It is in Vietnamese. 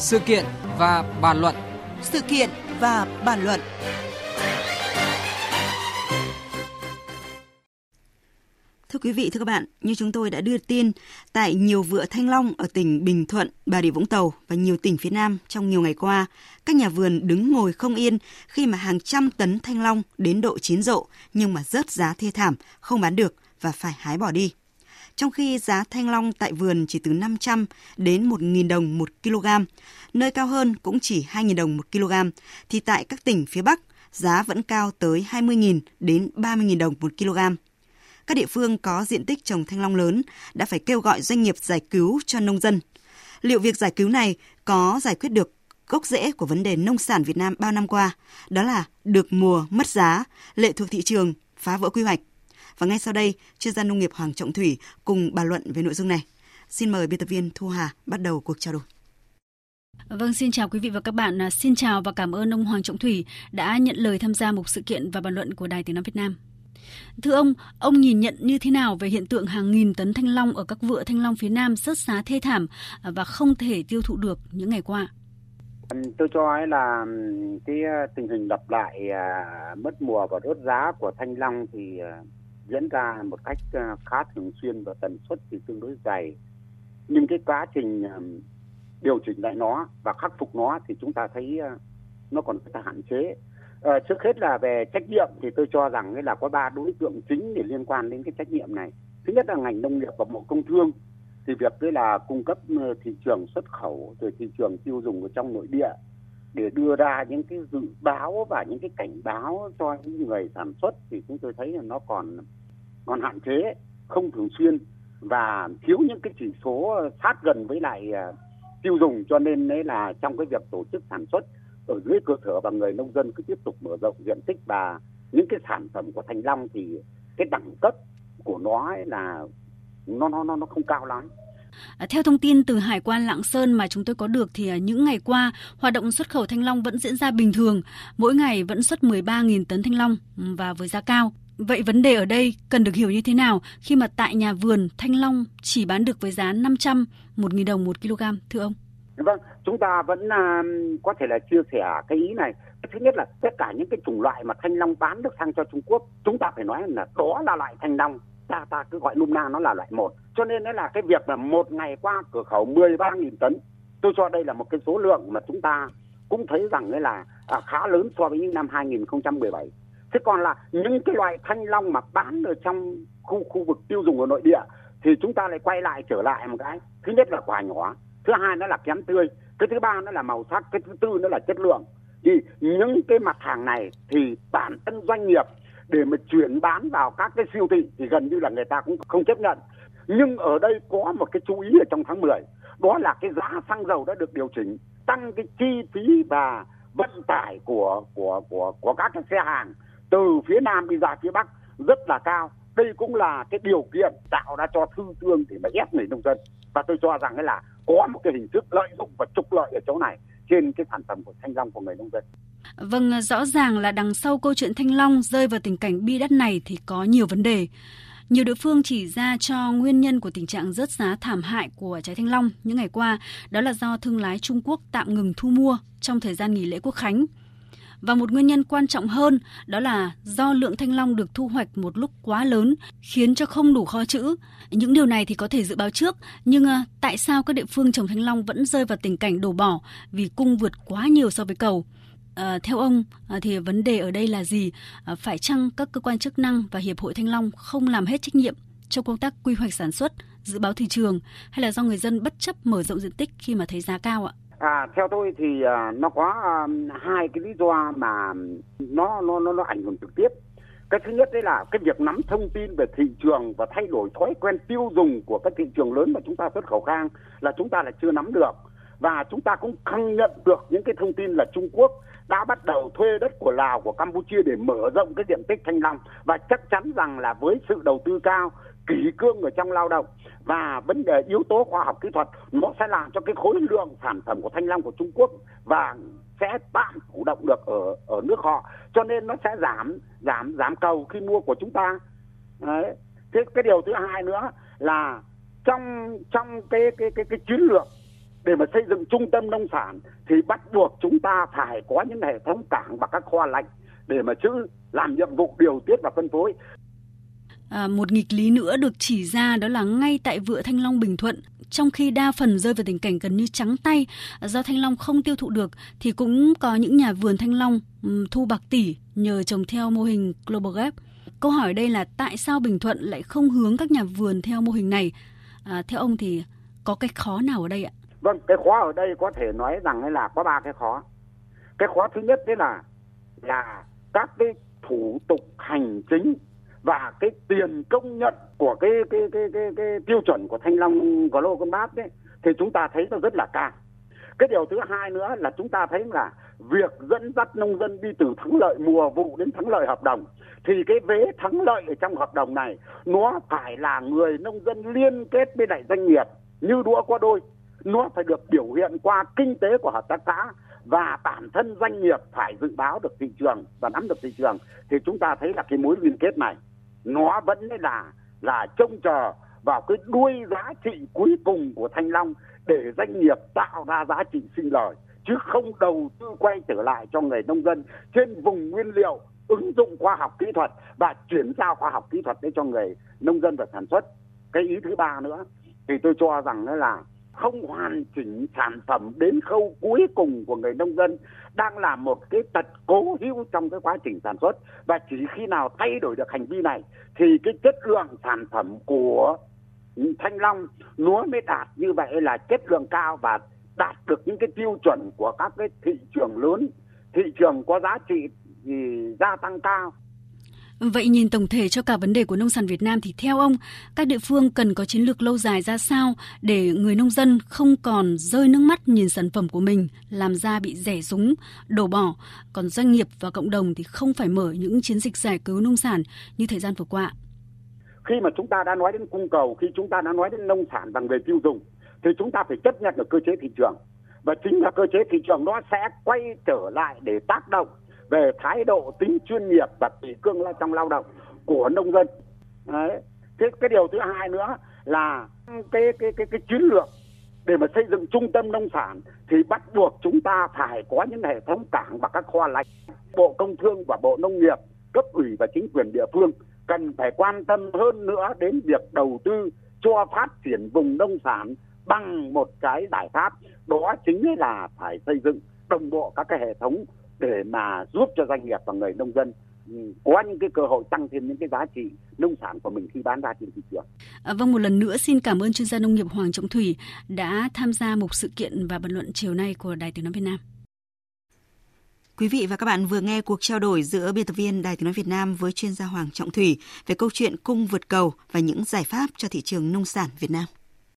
Sự kiện và bàn luận. Sự kiện và bàn luận. Thưa quý vị, thưa các bạn, như chúng tôi đã đưa tin, tại nhiều vựa thanh long ở tỉnh Bình Thuận, Bà Rịa Vũng Tàu và nhiều tỉnh phía Nam trong nhiều ngày qua, các nhà vườn đứng ngồi không yên khi mà hàng trăm tấn thanh long đến độ chín rộ nhưng mà rớt giá thê thảm, không bán được và phải hái bỏ đi. Trong khi giá thanh long tại vườn chỉ từ 500 đến 1.000 đồng 1 kg, nơi cao hơn cũng chỉ 2.000 đồng 1 kg, thì tại các tỉnh phía Bắc, giá vẫn cao tới 20.000 đến 30.000 đồng 1 kg. Các địa phương có diện tích trồng thanh long lớn đã phải kêu gọi doanh nghiệp giải cứu cho nông dân. Liệu việc giải cứu này có giải quyết được gốc rễ của vấn đề nông sản Việt Nam bao năm qua, đó là được mùa mất giá, lệ thuộc thị trường, phá vỡ quy hoạch. Và ngay sau đây, chuyên gia nông nghiệp Hoàng Trọng Thủy cùng bàn luận về nội dung này. Xin mời biên tập viên Thu Hà bắt đầu cuộc trao đổi. Vâng, xin chào quý vị và các bạn. À, xin chào và cảm ơn ông Hoàng Trọng Thủy đã nhận lời tham gia một sự kiện và bàn luận của Đài Tiếng Nói Việt Nam. Thưa ông, ông nhìn nhận như thế nào về hiện tượng hàng nghìn tấn thanh long ở các vựa thanh long phía Nam rớt giá thê thảm và không thể tiêu thụ được những ngày qua? Tôi cho ấy là cái tình hình lặp lại à, mất mùa và đốt giá của thanh long thì à, diễn ra một cách ờ, khá thường xuyên và tần suất thì tương đối dày. Nhưng cái quá trình điều chỉnh lại nó và khắc phục nó thì chúng ta thấy ờ, nó còn rất là hạn chế À, trước hết là về trách nhiệm thì tôi cho rằng là có ba đối tượng chính để liên quan đến cái trách nhiệm này. Thứ nhất là ngành nông nghiệp và bộ công thương thì việc đấy là cung cấp thị trường xuất khẩu rồi thị trường tiêu dùng ở trong nội địa để đưa ra những cái dự báo và những cái cảnh báo cho những người sản xuất thì chúng tôi thấy là nó còn còn hạn chế không thường xuyên và thiếu những cái chỉ số sát gần với lại à, tiêu dùng cho nên đấy là trong cái việc tổ chức sản xuất ở dưới cơ sở và người nông dân cứ tiếp tục mở rộng diện tích và những cái sản phẩm của thanh long thì cái đẳng cấp của nó ấy là nó nó nó nó không cao lắm. À, theo thông tin từ Hải quan Lạng Sơn mà chúng tôi có được thì à, những ngày qua, hoạt động xuất khẩu thanh long vẫn diễn ra bình thường, mỗi ngày vẫn xuất 13.000 tấn thanh long ừ, và với giá cao. Vậy vấn đề ở đây cần được hiểu như thế nào khi mà tại nhà vườn thanh long chỉ bán được với giá 500 1.000 đồng một kg thưa ông? Vâng, chúng ta vẫn uh, có thể là chia sẻ cái ý này. Thứ nhất là tất cả những cái chủng loại mà thanh long bán được sang cho Trung Quốc, chúng ta phải nói là đó là loại thanh long. Ta ta cứ gọi nôm na nó là loại một. Cho nên đó là cái việc mà một ngày qua cửa khẩu 13.000 tấn, tôi cho đây là một cái số lượng mà chúng ta cũng thấy rằng đấy là à, khá lớn so với những năm 2017. Thế còn là những cái loại thanh long mà bán ở trong khu khu vực tiêu dùng ở nội địa thì chúng ta lại quay lại trở lại một cái. Thứ nhất là quả nhỏ, thứ hai nó là kém tươi cái thứ ba nó là màu sắc cái thứ tư nó là chất lượng. Thì những cái mặt hàng này thì bản thân doanh nghiệp để mà chuyển bán vào các cái siêu thị thì gần như là người ta cũng không chấp nhận. Nhưng ở đây có một cái chú ý ở trong tháng 10 đó là cái giá xăng dầu đã được điều chỉnh tăng cái chi phí và vận tải của của của của các cái xe hàng từ phía nam đi ra phía bắc rất là cao đây cũng là cái điều kiện tạo ra cho thư thương để mà ép người nông dân và tôi cho rằng là có một cái hình thức lợi dụng và trục lợi ở chỗ này trên cái sản phẩm của thanh long của người nông dân. Vâng, rõ ràng là đằng sau câu chuyện thanh long rơi vào tình cảnh bi đắt này thì có nhiều vấn đề. Nhiều địa phương chỉ ra cho nguyên nhân của tình trạng rớt giá thảm hại của trái thanh long những ngày qua đó là do thương lái Trung Quốc tạm ngừng thu mua trong thời gian nghỉ lễ Quốc khánh. Và một nguyên nhân quan trọng hơn đó là do lượng thanh long được thu hoạch một lúc quá lớn khiến cho không đủ kho trữ. Những điều này thì có thể dự báo trước, nhưng à, tại sao các địa phương trồng thanh long vẫn rơi vào tình cảnh đổ bỏ vì cung vượt quá nhiều so với cầu? À, theo ông à, thì vấn đề ở đây là gì? À, phải chăng các cơ quan chức năng và hiệp hội thanh long không làm hết trách nhiệm trong công tác quy hoạch sản xuất, dự báo thị trường hay là do người dân bất chấp mở rộng diện tích khi mà thấy giá cao ạ? À, theo tôi thì uh, nó có à, hai cái lý do mà nó nó nó nó ảnh hưởng trực tiếp. Cái thứ nhất đấy là cái việc nắm thông tin về thị trường và thay đổi thói quen tiêu dùng của các thị trường lớn mà chúng ta xuất khẩu sang là chúng ta là chưa nắm được và chúng ta cũng không nhận được những cái thông tin là Trung Quốc đã bắt đầu thuê đất của Lào, của Campuchia để mở rộng cái diện tích thanh long. Và chắc chắn rằng là với sự đầu tư cao, kỷ cương ở trong lao động và vấn đề yếu tố khoa học kỹ thuật, nó sẽ làm cho cái khối lượng sản phẩm của thanh long của Trung Quốc và sẽ tạm chủ động được ở ở nước họ. Cho nên nó sẽ giảm giảm giảm cầu khi mua của chúng ta. Đấy. thế cái điều thứ hai nữa là trong trong cái cái cái cái chiến lược để mà xây dựng trung tâm nông sản thì bắt buộc chúng ta phải có những hệ thống cảng và các kho lạnh để mà chữ làm nhiệm vụ điều tiết và phân phối. À, một nghịch lý nữa được chỉ ra đó là ngay tại vựa Thanh Long Bình Thuận, trong khi đa phần rơi vào tình cảnh gần như trắng tay do thanh long không tiêu thụ được thì cũng có những nhà vườn thanh long thu bạc tỷ nhờ trồng theo mô hình Global Gap. Câu hỏi đây là tại sao Bình Thuận lại không hướng các nhà vườn theo mô hình này? À, theo ông thì có cái khó nào ở đây ạ? Vâng, cái khó ở đây có thể nói rằng là có ba cái khó. Cái khó thứ nhất đấy là là các cái thủ tục hành chính và cái tiền công nhận của cái cái cái cái, cái, cái tiêu chuẩn của thanh long global combat đấy thì chúng ta thấy nó rất là cao cái điều thứ hai nữa là chúng ta thấy là việc dẫn dắt nông dân đi từ thắng lợi mùa vụ đến thắng lợi hợp đồng thì cái vế thắng lợi ở trong hợp đồng này nó phải là người nông dân liên kết với đại doanh nghiệp như đũa qua đôi nó phải được biểu hiện qua kinh tế của hợp tác xã và bản thân doanh nghiệp phải dự báo được thị trường và nắm được thị trường. Thì chúng ta thấy là cái mối liên kết này, nó vẫn là là trông chờ vào cái đuôi giá trị cuối cùng của thanh long để doanh nghiệp tạo ra giá trị sinh lời, chứ không đầu tư quay trở lại cho người nông dân trên vùng nguyên liệu, ứng dụng khoa học kỹ thuật và chuyển giao khoa học kỹ thuật để cho người nông dân và sản xuất. Cái ý thứ ba nữa, thì tôi cho rằng là không hoàn chỉnh sản phẩm đến khâu cuối cùng của người nông dân đang là một cái tật cố hữu trong cái quá trình sản xuất. Và chỉ khi nào thay đổi được hành vi này thì cái chất lượng sản phẩm của thanh long, lúa mới đạt như vậy là chất lượng cao và đạt được những cái tiêu chuẩn của các cái thị trường lớn, thị trường có giá trị thì gia tăng cao. Vậy nhìn tổng thể cho cả vấn đề của nông sản Việt Nam thì theo ông, các địa phương cần có chiến lược lâu dài ra sao để người nông dân không còn rơi nước mắt nhìn sản phẩm của mình làm ra bị rẻ rúng đổ bỏ, còn doanh nghiệp và cộng đồng thì không phải mở những chiến dịch giải cứu nông sản như thời gian vừa qua. Khi mà chúng ta đã nói đến cung cầu, khi chúng ta đã nói đến nông sản bằng về tiêu dùng thì chúng ta phải chấp nhận được cơ chế thị trường và chính là cơ chế thị trường nó sẽ quay trở lại để tác động về thái độ tính chuyên nghiệp và kỷ cương trong lao động của nông dân. Đấy. Cái cái điều thứ hai nữa là cái cái cái cái chiến lược để mà xây dựng trung tâm nông sản thì bắt buộc chúng ta phải có những hệ thống cảng và các kho lạnh. Bộ công thương và bộ nông nghiệp, cấp ủy và chính quyền địa phương cần phải quan tâm hơn nữa đến việc đầu tư cho phát triển vùng nông sản bằng một cái giải pháp. Đó chính là phải xây dựng đồng bộ các cái hệ thống để mà giúp cho doanh nghiệp và người nông dân ừ, có những cái cơ hội tăng thêm những cái giá trị nông sản của mình khi bán ra trên thị trường. À, vâng một lần nữa xin cảm ơn chuyên gia nông nghiệp Hoàng Trọng Thủy đã tham gia một sự kiện và bình luận chiều nay của Đài Tiếng nói Việt Nam. Quý vị và các bạn vừa nghe cuộc trao đổi giữa biên tập viên Đài Tiếng nói Việt Nam với chuyên gia Hoàng Trọng Thủy về câu chuyện cung vượt cầu và những giải pháp cho thị trường nông sản Việt Nam.